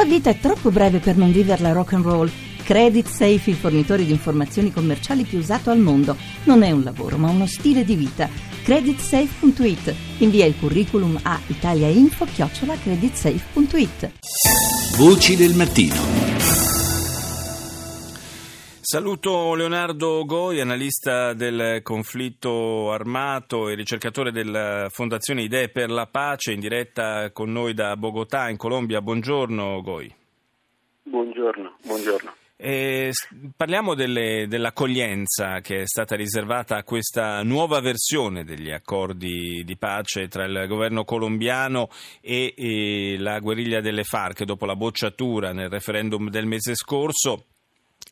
La vita è troppo breve per non viverla rock and roll. Credit Safe, il fornitore di informazioni commerciali più usato al mondo. Non è un lavoro, ma uno stile di vita. Creditsafe.it. Invia il curriculum a italiainfo-creditsafe.it. Voci del mattino. Saluto Leonardo Goi, analista del conflitto armato e ricercatore della Fondazione Idee per la Pace, in diretta con noi da Bogotà, in Colombia. Buongiorno Goi. Buongiorno, buongiorno. E parliamo delle, dell'accoglienza che è stata riservata a questa nuova versione degli accordi di pace tra il governo colombiano e, e la guerriglia delle FARC dopo la bocciatura nel referendum del mese scorso.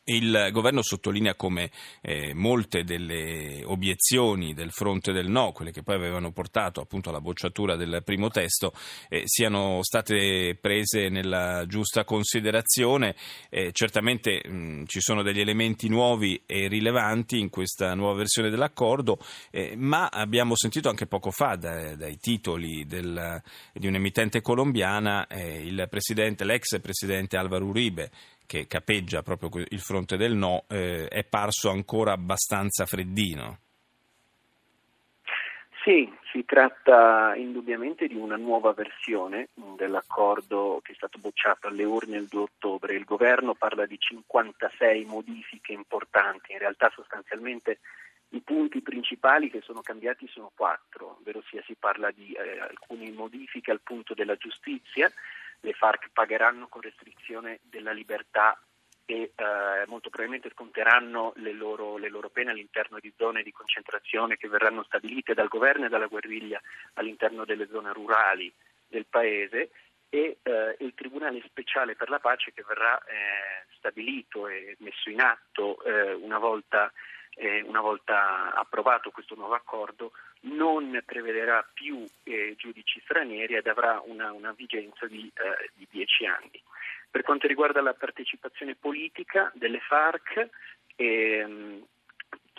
Il governo sottolinea come eh, molte delle obiezioni del fronte del no, quelle che poi avevano portato appunto alla bocciatura del primo testo, eh, siano state prese nella giusta considerazione. Eh, certamente mh, ci sono degli elementi nuovi e rilevanti in questa nuova versione dell'accordo, eh, ma abbiamo sentito anche poco fa da, dai titoli del, di un'emittente colombiana eh, l'ex presidente Alvaro Uribe che capeggia proprio il fronte del no, eh, è parso ancora abbastanza freddino. Sì, si tratta indubbiamente di una nuova versione dell'accordo che è stato bocciato alle urne il 2 ottobre. Il governo parla di 56 modifiche importanti, in realtà sostanzialmente i punti principali che sono cambiati sono quattro, ovvero si parla di eh, alcune modifiche al punto della giustizia, le FARC pagheranno con restrizione della libertà e eh, molto probabilmente sconteranno le loro, le loro, pene all'interno di zone di concentrazione che verranno stabilite dal governo e dalla guerriglia all'interno delle zone rurali del paese e eh, il Tribunale speciale per la pace che verrà eh, stabilito e messo in atto eh, una volta eh, una volta approvato questo nuovo accordo, non prevederà più eh, giudici stranieri ed avrà una, una vigenza di, eh, di, dieci anni. Per quanto riguarda la partecipazione politica delle FARC, ehm,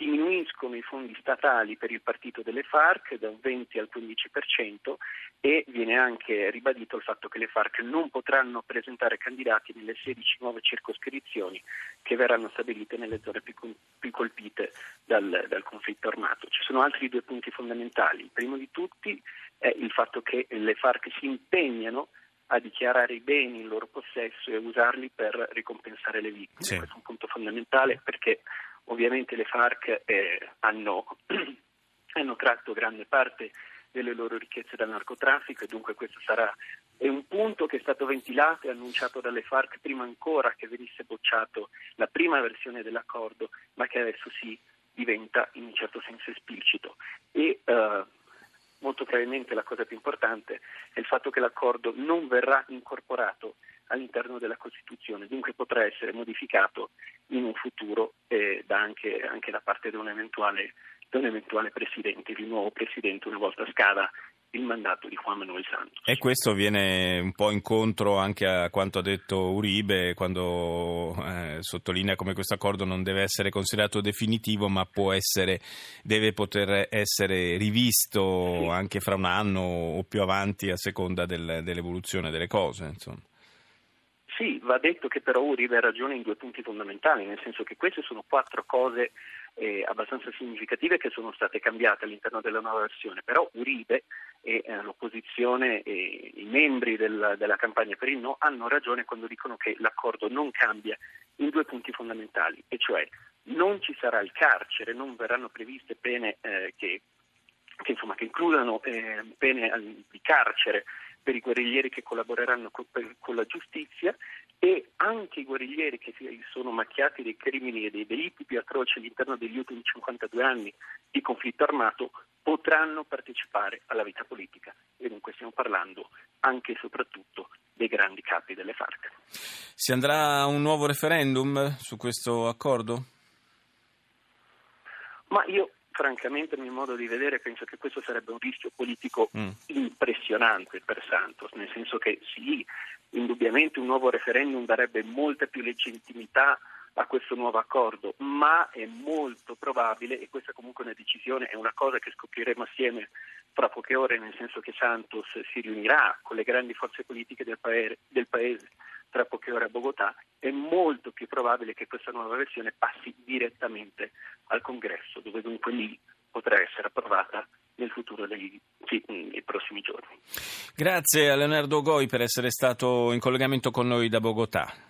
diminuiscono i fondi statali per il partito delle FARC da un 20 al 15% e viene anche ribadito il fatto che le FARC non potranno presentare candidati nelle 16 nuove circoscrizioni che verranno stabilite nelle zone più, più colpite dal, dal conflitto armato. Ci sono altri due punti fondamentali. Il primo di tutti è il fatto che le FARC si impegnano a dichiarare i beni in loro possesso e a usarli per ricompensare le vittime. Sì. Questo è un punto fondamentale perché Ovviamente le FARC eh, hanno, hanno tratto grande parte delle loro ricchezze dal narcotraffico e dunque questo sarà è un punto che è stato ventilato e annunciato dalle FARC prima ancora che venisse bocciato la prima versione dell'accordo, ma che adesso si diventa in un certo senso esplicito. E eh, molto probabilmente la cosa più importante è il fatto che l'accordo non verrà incorporato all'interno della Costituzione, dunque potrà essere modificato in un futuro eh, da anche, anche, da parte di un, eventuale, di un eventuale presidente, di un nuovo presidente una volta scada il mandato di Juan Manuel Santos. E questo viene un po' incontro anche a quanto ha detto Uribe quando eh, sottolinea come questo accordo non deve essere considerato definitivo ma può essere, deve poter essere rivisto sì. anche fra un anno o più avanti a seconda del, dell'evoluzione delle cose. Insomma. Sì, va detto che però Uribe ha ragione in due punti fondamentali, nel senso che queste sono quattro cose eh, abbastanza significative che sono state cambiate all'interno della nuova versione, però Uribe e eh, l'opposizione e i membri del, della campagna per il no hanno ragione quando dicono che l'accordo non cambia in due punti fondamentali, e cioè non ci sarà il carcere, non verranno previste pene eh, che, che, insomma, che includano eh, pene di carcere per i guerriglieri che collaboreranno con, con la giustizia e anche i guerriglieri che si sono macchiati dei crimini e dei delitti più atroci all'interno degli ultimi 52 anni di conflitto armato potranno partecipare alla vita politica e dunque stiamo parlando anche e soprattutto dei grandi capi delle FARC. Si andrà a un nuovo referendum su questo accordo? Ma io francamente, a mio modo di vedere, penso che questo sarebbe un rischio politico mm. impressionante per Santos, nel senso che sì, indubbiamente un nuovo referendum darebbe molta più legittimità a questo nuovo accordo, ma è molto probabile, e questa comunque è una decisione, è una cosa che scopriremo assieme fra poche ore, nel senso che Santos si riunirà con le grandi forze politiche del, paese, del paese tra poche ore a Bogotà, è molto più probabile che questa nuova versione passi direttamente al congresso, dove dunque lì potrà essere approvata nel futuro dei, sì, nei prossimi giorni. Grazie a Leonardo Goi per essere stato in collegamento con noi da Bogotà.